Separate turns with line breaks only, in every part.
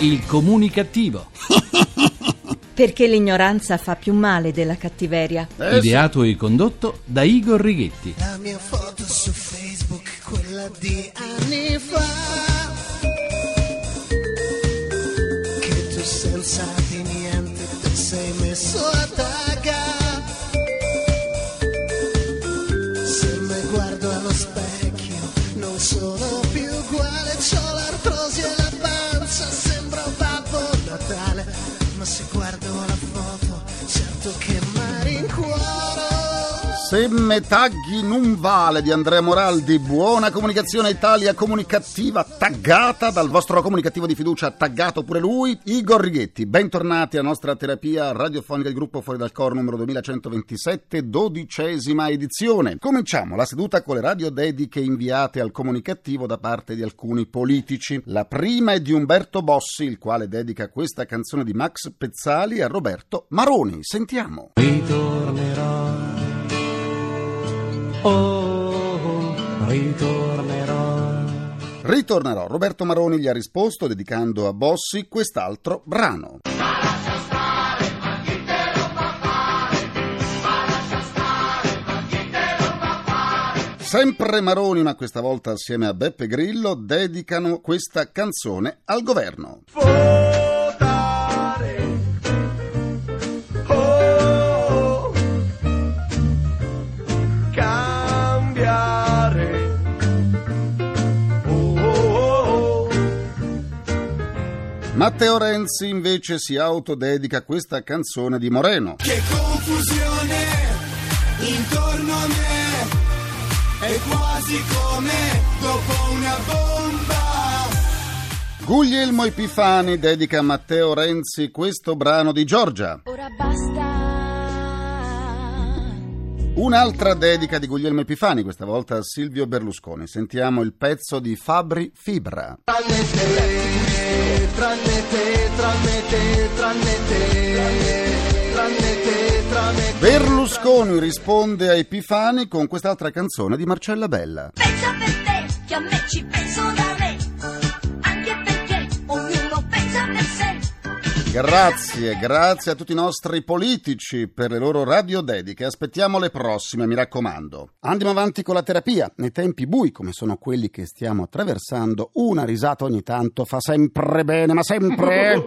Il comunicativo.
Perché l'ignoranza fa più male della cattiveria.
Ideato e condotto da Igor Righetti.
La mia foto su Facebook, quella di anni fa. Che tu senza di niente ti sei messo a taga. Se
me non vale di Andrea Moraldi, buona comunicazione Italia comunicativa taggata dal vostro comunicativo di fiducia, taggato pure lui, Igor Righetti. Bentornati alla nostra terapia radiofonica del gruppo Fuori dal Coro numero 2127, dodicesima edizione. Cominciamo la seduta con le radio dediche inviate al comunicativo da parte di alcuni politici. La prima è di Umberto Bossi, il quale dedica questa canzone di Max Pezzali a Roberto Maroni. Sentiamo.
Ritornerò, oh, ritornerò.
Ritornerò. Roberto Maroni gli ha risposto dedicando a Bossi quest'altro brano. Sempre Maroni, ma questa volta assieme a Beppe Grillo, dedicano questa canzone al governo.
Votare,
Matteo Renzi invece si autodedica questa canzone di Moreno.
Che confusione intorno a me è quasi come dopo una bomba.
Guglielmo Epifani dedica a Matteo Renzi questo brano di Giorgia.
Ora basta.
Un'altra dedica di Guglielmo Epifani, questa volta a Silvio Berlusconi. Sentiamo il pezzo di Fabri Fibra.
Tranne te, tranne te, tranne te, tranne te, tranne te, tranne te.
Berlusconi risponde a Epifani con quest'altra canzone di Marcella Bella.
Pensa per te, che a me ci penso
Grazie, grazie a tutti i nostri politici per le loro radiodediche. Aspettiamo le prossime, mi raccomando. Andiamo avanti con la terapia. Nei tempi bui, come sono quelli che stiamo attraversando, una risata ogni tanto fa sempre bene, ma sempre.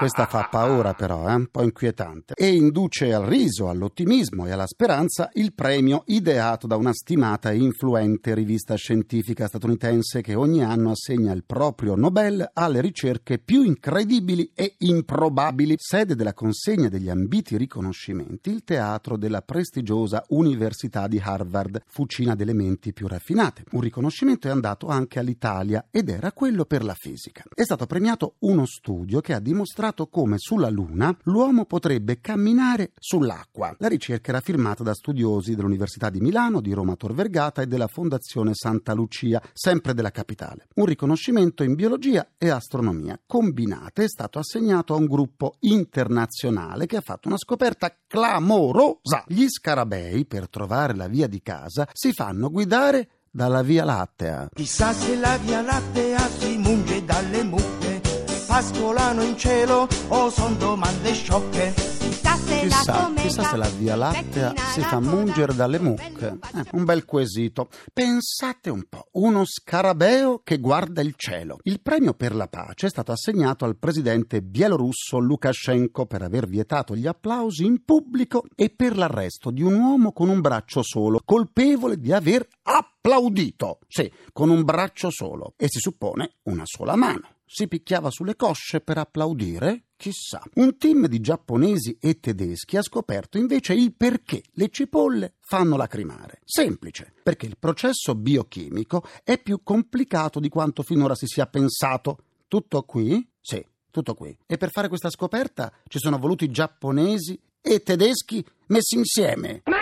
Questa fa paura però, è un po' inquietante. E induce al riso, all'ottimismo e alla speranza il premio ideato da una stimata e influente rivista scientifica statunitense che ogni anno assegna il proprio Nobel alle ricerche più incredibili e improbabili. Sede della consegna degli ambiti riconoscimenti, il teatro della prestigiosa Università di Harvard, fucina delle menti più raffinate. Un riconoscimento è andato anche all'Italia ed era quello per la fisica. È stato premiato uno studio che ha dimostrato come sulla Luna l'uomo potrebbe camminare sull'acqua. La ricerca era firmata da studiosi dell'Università di Milano, di Roma Tor Vergata e della Fondazione Santa Lucia, sempre della capitale. Un riconoscimento in biologia e astronomia combinate è stato assegnato a un gruppo internazionale che ha fatto una scoperta clamorosa. Gli scarabei, per trovare la via di casa, si fanno guidare dalla Via Lattea.
Chissà se la via lattea si munge dalle mucche, pascolano in cielo o son domande sciocche.
Chissà se la
Chissà, se la Via Lattea si fa mungere dalle mucche. Eh, un bel quesito. Pensate un po', uno scarabeo che guarda il cielo. Il premio per la pace è stato assegnato al presidente bielorusso Lukashenko per aver vietato gli applausi in pubblico e per l'arresto di un uomo con un braccio solo, colpevole di aver applaudito. Sì, con un braccio solo. E si suppone una sola mano. Si picchiava sulle cosce per applaudire? Chissà. Un team di giapponesi e tedeschi ha scoperto invece il perché le cipolle fanno lacrimare. Semplice, perché il processo biochimico è più complicato di quanto finora si sia pensato. Tutto qui? Sì, tutto qui. E per fare questa scoperta ci sono voluti giapponesi e tedeschi messi insieme.
Ma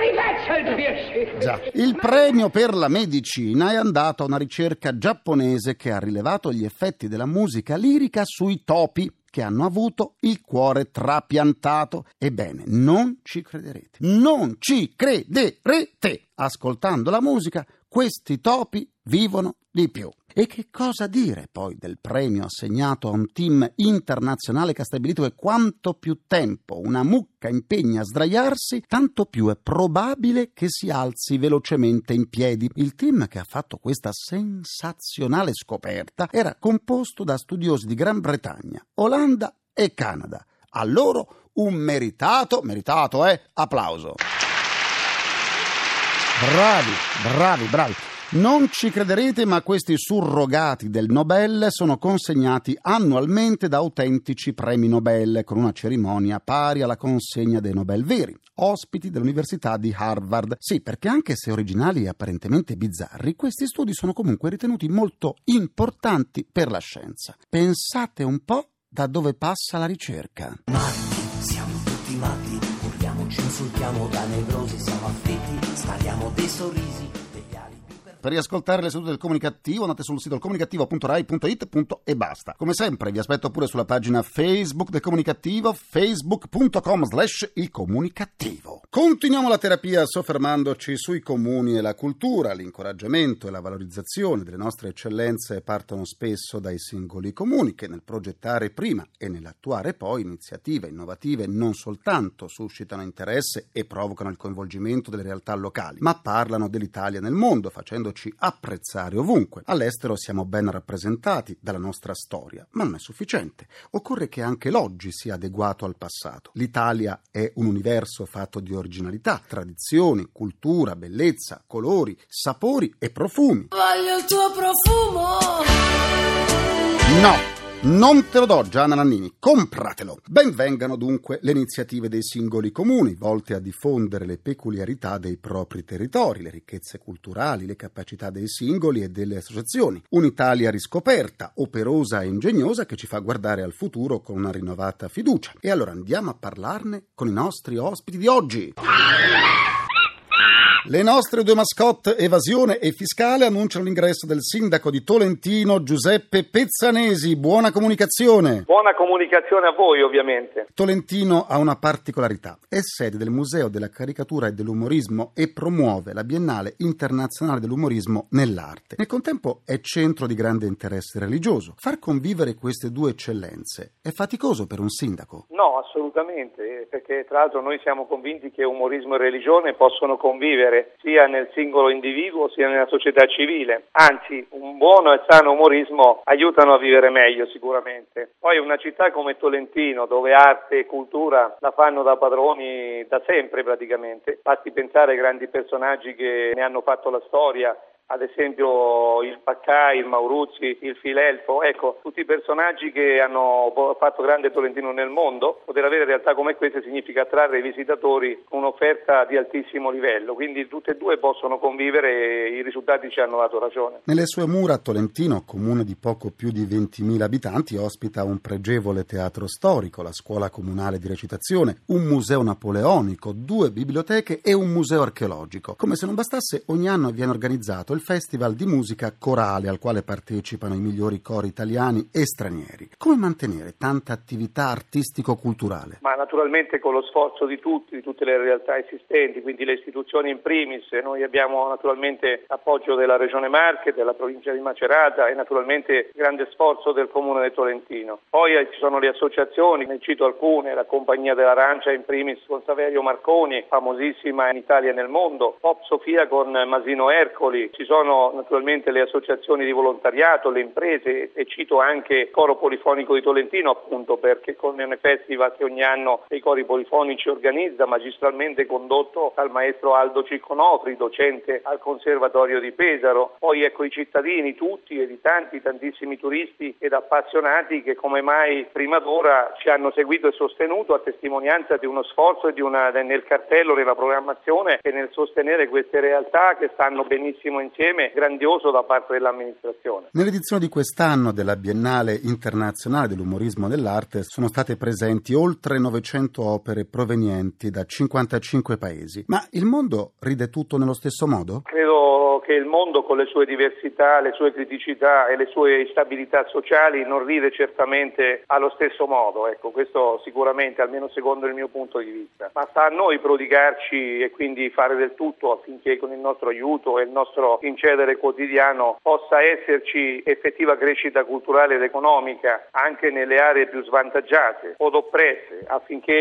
rifaccia il piacere!
Già. Il premio per la medicina è andato a una ricerca giapponese che ha rilevato gli effetti della musica lirica sui topi che hanno avuto il cuore trapiantato. Ebbene, non ci crederete. Non ci crederete! Ascoltando la musica, questi topi vivono di più. E che cosa dire poi del premio assegnato a un team internazionale che ha stabilito che quanto più tempo una mucca impegna a sdraiarsi, tanto più è probabile che si alzi velocemente in piedi. Il team che ha fatto questa sensazionale scoperta era composto da studiosi di Gran Bretagna, Olanda e Canada. A loro un meritato, meritato eh, applauso. Bravi, bravi, bravi. Non ci crederete, ma questi surrogati del Nobel sono consegnati annualmente da autentici premi Nobel, con una cerimonia pari alla consegna dei Nobel veri, ospiti dell'Università di Harvard. Sì, perché anche se originali e apparentemente bizzarri, questi studi sono comunque ritenuti molto importanti per la scienza. Pensate un po' da dove passa la ricerca.
Matti, siamo tutti matti, urliamo, ci insultiamo da nevrosi, siamo affetti, spariamo dei sorrisi. Per-
riascoltare le sedute del comunicativo andate sul sito comunicativo.rai.it e basta. Come sempre vi aspetto pure sulla pagina Facebook del comunicativo facebook.com slash il comunicativo. Continuiamo la terapia soffermandoci sui comuni e la cultura. L'incoraggiamento e la valorizzazione delle nostre eccellenze partono spesso dai singoli comuni che nel progettare prima e nell'attuare poi iniziative innovative non soltanto suscitano interesse e provocano il coinvolgimento delle realtà locali, ma parlano dell'Italia nel mondo, facendoci apprezzare ovunque. All'estero siamo ben rappresentati dalla nostra storia, ma non è sufficiente. Occorre che anche l'oggi sia adeguato al passato. L'Italia è un universo fatto di originalità, tradizioni, cultura, bellezza, colori, sapori e profumi.
Voglio il tuo profumo.
No! Non te lo do, Gianna Nannini, compratelo. Benvengano dunque le iniziative dei singoli comuni, volte a diffondere le peculiarità dei propri territori, le ricchezze culturali, le capacità dei singoli e delle associazioni. Un'Italia riscoperta, operosa e ingegnosa che ci fa guardare al futuro con una rinnovata fiducia. E allora andiamo a parlarne con i nostri ospiti di oggi. Le nostre due mascotte, evasione e fiscale, annunciano l'ingresso del sindaco di Tolentino, Giuseppe Pezzanesi. Buona comunicazione.
Buona comunicazione a voi, ovviamente.
Tolentino ha una particolarità. È sede del Museo della Caricatura e dell'Umorismo e promuove la Biennale Internazionale dell'Umorismo nell'arte. Nel contempo è centro di grande interesse religioso. Far convivere queste due eccellenze è faticoso per un sindaco.
No, assolutamente, perché tra l'altro noi siamo convinti che umorismo e religione possono convivere sia nel singolo individuo sia nella società civile. Anzi, un buono e sano umorismo aiutano a vivere meglio sicuramente. Poi una città come Tolentino, dove arte e cultura la fanno da padroni da sempre praticamente, basti pensare ai grandi personaggi che ne hanno fatto la storia, ad esempio il Paccai, il Mauruzzi, il Filelfo, ecco, tutti i personaggi che hanno fatto grande Tolentino nel mondo, poter avere realtà come queste significa attrarre i visitatori un'offerta di altissimo livello, quindi tutte e due possono convivere e i risultati ci hanno dato ragione.
Nelle sue mura Tolentino, comune di poco più di 20.000 abitanti, ospita un pregevole teatro storico, la scuola comunale di recitazione, un museo napoleonico, due biblioteche e un museo archeologico. Come se non bastasse, ogni anno viene organizzato il Festival di musica corale al quale partecipano i migliori cori italiani e stranieri. Come mantenere tanta attività artistico-culturale?
Ma naturalmente con lo sforzo di tutti, di tutte le realtà esistenti, quindi le istituzioni in primis, noi abbiamo naturalmente l'appoggio della Regione Marche, della provincia di Macerata e naturalmente grande sforzo del Comune di Tolentino. Poi eh, ci sono le associazioni, ne cito alcune, la Compagnia dell'Arancia in primis con Saverio Marconi, famosissima in Italia e nel mondo, Pop Sofia con Masino Ercoli, ci sono naturalmente le associazioni di volontariato, le imprese e cito anche il Coro Polifonico di Tolentino appunto perché con un festival che ogni anno dei cori polifonici organizza magistralmente condotto dal maestro Aldo Cicconofri, docente al Conservatorio di Pesaro. Poi ecco i cittadini tutti e di tanti, tantissimi turisti ed appassionati che come mai prima d'ora ci hanno seguito e sostenuto a testimonianza di uno sforzo e di una, nel cartello, nella programmazione e nel sostenere queste realtà che stanno benissimo insieme, grandioso da parte dell'amministrazione.
Nell'edizione di quest'anno della Biennale Internazionale dell'Umorismo e dell'Arte sono state presenti oltre 900 opere provenienti da 55 paesi. Ma il mondo ride tutto nello stesso modo?
Credo che il mondo con le sue diversità, le sue criticità e le sue instabilità sociali non ride certamente allo stesso modo, ecco, questo sicuramente, almeno secondo il mio punto di vista. Ma sta a noi prodigarci e quindi fare del tutto affinché con il nostro aiuto e il nostro incedere quotidiano possa esserci effettiva crescita culturale ed economica anche nelle aree più svantaggiate o oppresse affinché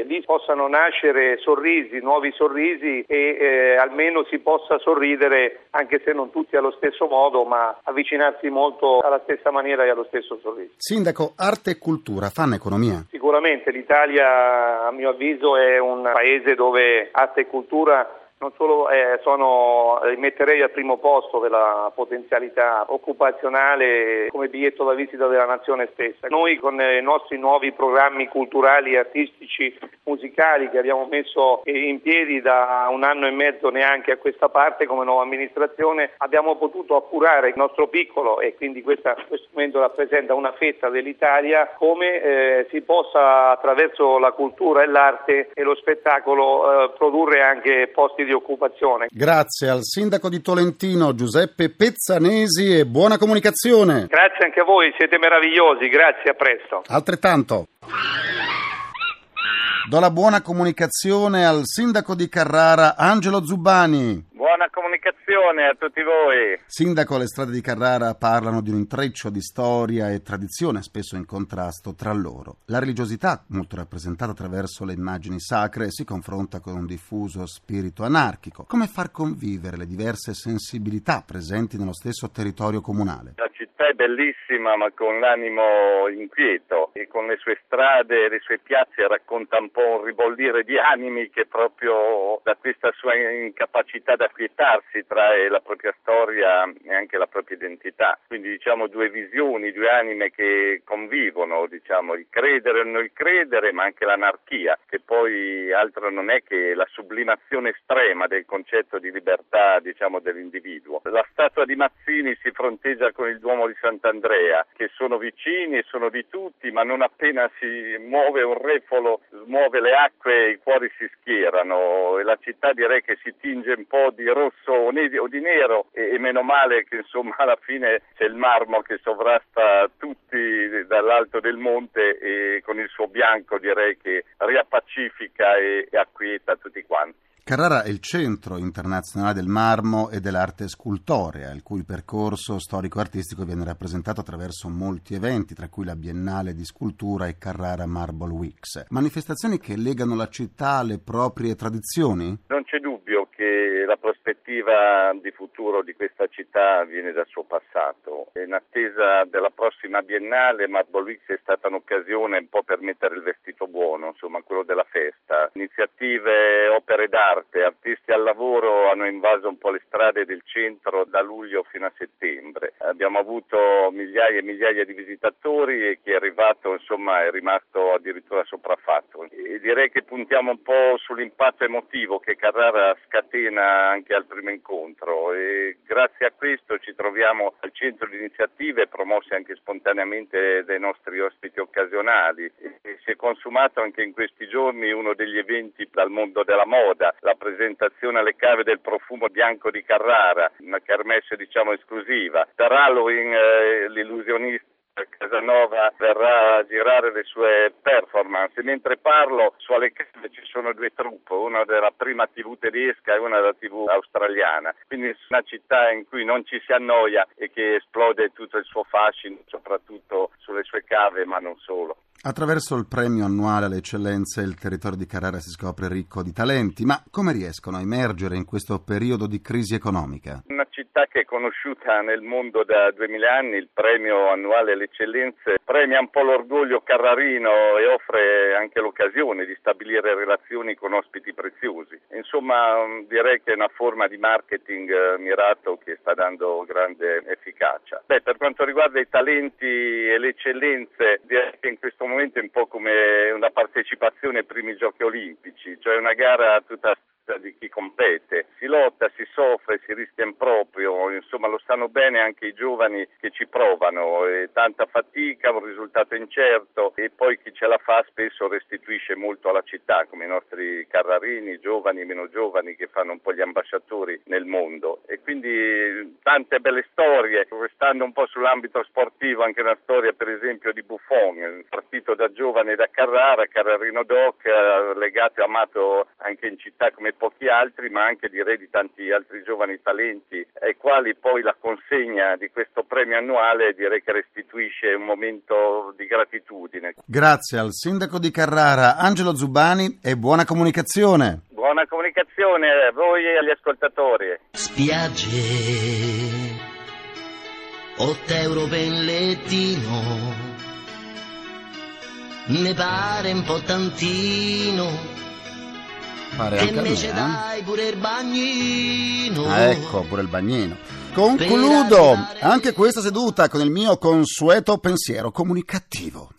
eh, lì possano nascere sorrisi, nuovi sorrisi e eh, almeno si possa sorridere anche se non tutti allo stesso modo ma avvicinarsi molto alla stessa maniera e allo stesso sorriso.
Sindaco, arte e cultura fanno economia?
Sicuramente l'Italia a mio avviso è un paese dove arte e cultura non solo eh, sono, metterei al primo posto della potenzialità occupazionale come biglietto da visita della nazione stessa. Noi con i nostri nuovi programmi culturali, artistici, musicali che abbiamo messo in piedi da un anno e mezzo neanche a questa parte come nuova amministrazione, abbiamo potuto appurare il nostro piccolo e quindi questa, questo momento rappresenta una fetta dell'Italia come eh, si possa attraverso la cultura e l'arte e lo spettacolo eh, produrre anche posti di di occupazione.
Grazie al sindaco di Tolentino Giuseppe Pezzanesi e buona comunicazione.
Grazie anche a voi, siete meravigliosi, grazie, a presto.
Altrettanto. Do la buona comunicazione al sindaco di Carrara Angelo Zubbani.
Buona comunicazione a tutti voi.
Sindaco, le strade di Carrara parlano di un intreccio di storia e tradizione spesso in contrasto tra loro. La religiosità, molto rappresentata attraverso le immagini sacre, si confronta con un diffuso spirito anarchico. Come far convivere le diverse sensibilità presenti nello stesso territorio comunale?
La città è bellissima ma con l'animo inquieto e con le sue strade e le sue piazze racconta un po' un ribollire di animi che proprio da questa sua incapacità da acquietarsi tra la propria storia e anche la propria identità. Quindi diciamo due visioni, due anime che convivono, diciamo il credere o non il credere, ma anche l'anarchia, che poi altro non è che la sublimazione estrema del concetto di libertà, diciamo, dell'individuo. La statua di Mazzini si fronteggia con il Duomo di Sant'Andrea, che sono vicini e sono di tutti, ma non appena si muove un refolo, smuove le acque, i cuori si schierano e la città direi che si tinge un po' di rosso o di nero e, e, meno male che insomma alla fine c'è il marmo che sovrasta tutti dall'alto del monte e con il suo bianco direi che riappacifica e, e acquieta tutti quanti.
Carrara è il centro internazionale del marmo e dell'arte scultorea, il cui percorso storico-artistico viene rappresentato attraverso molti eventi, tra cui la Biennale di Scultura e Carrara Marble Weeks. Manifestazioni che legano la città alle proprie tradizioni?
Non c'è dubbio che la prospettiva di futuro di questa città viene dal suo passato. In attesa della prossima Biennale, Weeks è stata un'occasione un po' per mettere il vestito buono, insomma, quello della festa. Iniziative, opere d'arte. Artisti al lavoro hanno invaso un po' le strade del centro da luglio fino a settembre. Abbiamo avuto migliaia e migliaia di visitatori e chi è arrivato insomma è rimasto addirittura sopraffatto. E direi che puntiamo un po' sull'impatto emotivo che Carrara scatena anche al primo incontro e grazie a questo ci troviamo al centro di iniziative promosse anche spontaneamente dai nostri ospiti occasionali e si è consumato anche in questi giorni uno degli eventi dal mondo della moda, la presentazione alle cave del profumo bianco di Carrara, una kermesse diciamo esclusiva. Per Halloween eh, l'illusionista Casanova verrà a girare le sue performance. Mentre parlo, su alle cave ci sono due truppe, una della prima TV tedesca e una della TV australiana. Quindi una città in cui non ci si annoia e che esplode tutto il suo fascino, soprattutto sulle sue cave, ma non solo.
Attraverso il premio annuale alle eccellenze il territorio di Carrara si scopre ricco di talenti, ma come riescono a emergere in questo periodo di crisi economica?
Una città che è conosciuta nel mondo da 2000 anni, il premio annuale alle eccellenze premia un po' l'orgoglio carrarino e offre anche l'occasione di stabilire relazioni con ospiti preziosi. Insomma, direi che è una forma di marketing eh, mirato che sta dando grande efficacia. Beh, per quanto riguarda i talenti e le eccellenze, direi che in questo momento è un po' come una partecipazione ai primi giochi olimpici, cioè una gara tutta di chi compete. Si lotta, si soffre, si rischia in proprio, insomma lo sanno bene anche i giovani che ci provano, e tanta fatica, un risultato incerto e poi chi ce la fa spesso restituisce molto alla città, come i nostri carrarini, giovani, meno giovani che fanno un po' gli ambasciatori nel mondo. E quindi tante belle storie, restando un po' sull'ambito sportivo, anche una storia per esempio di Buffon, partito da giovane da Carrara, Carrarino Doc, legato e amato anche in città come pochi altri, ma anche direi di tanti altri giovani talenti ai quali poi la consegna di questo premio annuale direi che restituisce un momento di gratitudine.
Grazie al sindaco di Carrara, Angelo Zubani, e buona comunicazione.
Buona comunicazione a voi e agli ascoltatori.
Spiagge, 8 euro per il lettino, mi pare un po' tantino.
Pare
E
anche a me,
invece
eh?
dai pure il bagnino.
Ah, ecco, pure il bagnino. Concludo anche questa seduta con il mio consueto pensiero comunicativo.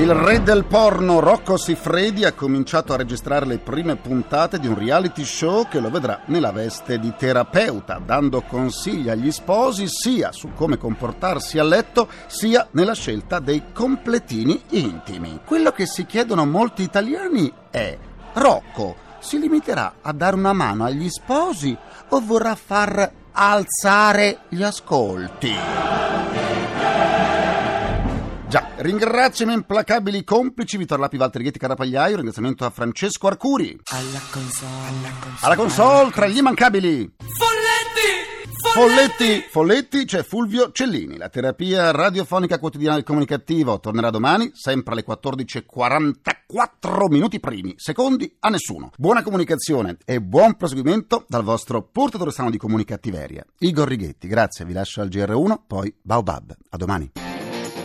Il re del porno Rocco Siffredi ha cominciato a registrare le prime puntate di un reality show che lo vedrà nella veste di terapeuta, dando consigli agli sposi sia su come comportarsi a letto sia nella scelta dei completini intimi. Quello che si chiedono molti italiani è: Rocco si limiterà a dare una mano agli sposi o vorrà far alzare gli ascolti? Ringrazio i miei implacabili complici Vittorio Lapi, Valtteri Ghetti, Carapagliaio, ringraziamento a Francesco Arcuri.
Alla console.
Alla console, tra gli immancabili.
Folletti!
Folletti, Folletti, c'è Fulvio Cellini. La terapia radiofonica quotidiana del comunicativo tornerà domani, sempre alle 14.44 minuti primi, secondi a nessuno. Buona comunicazione e buon proseguimento dal vostro portatore sano di comunicattiveria. Igor Righetti, grazie, vi lascio al GR1, poi Baobab. A domani.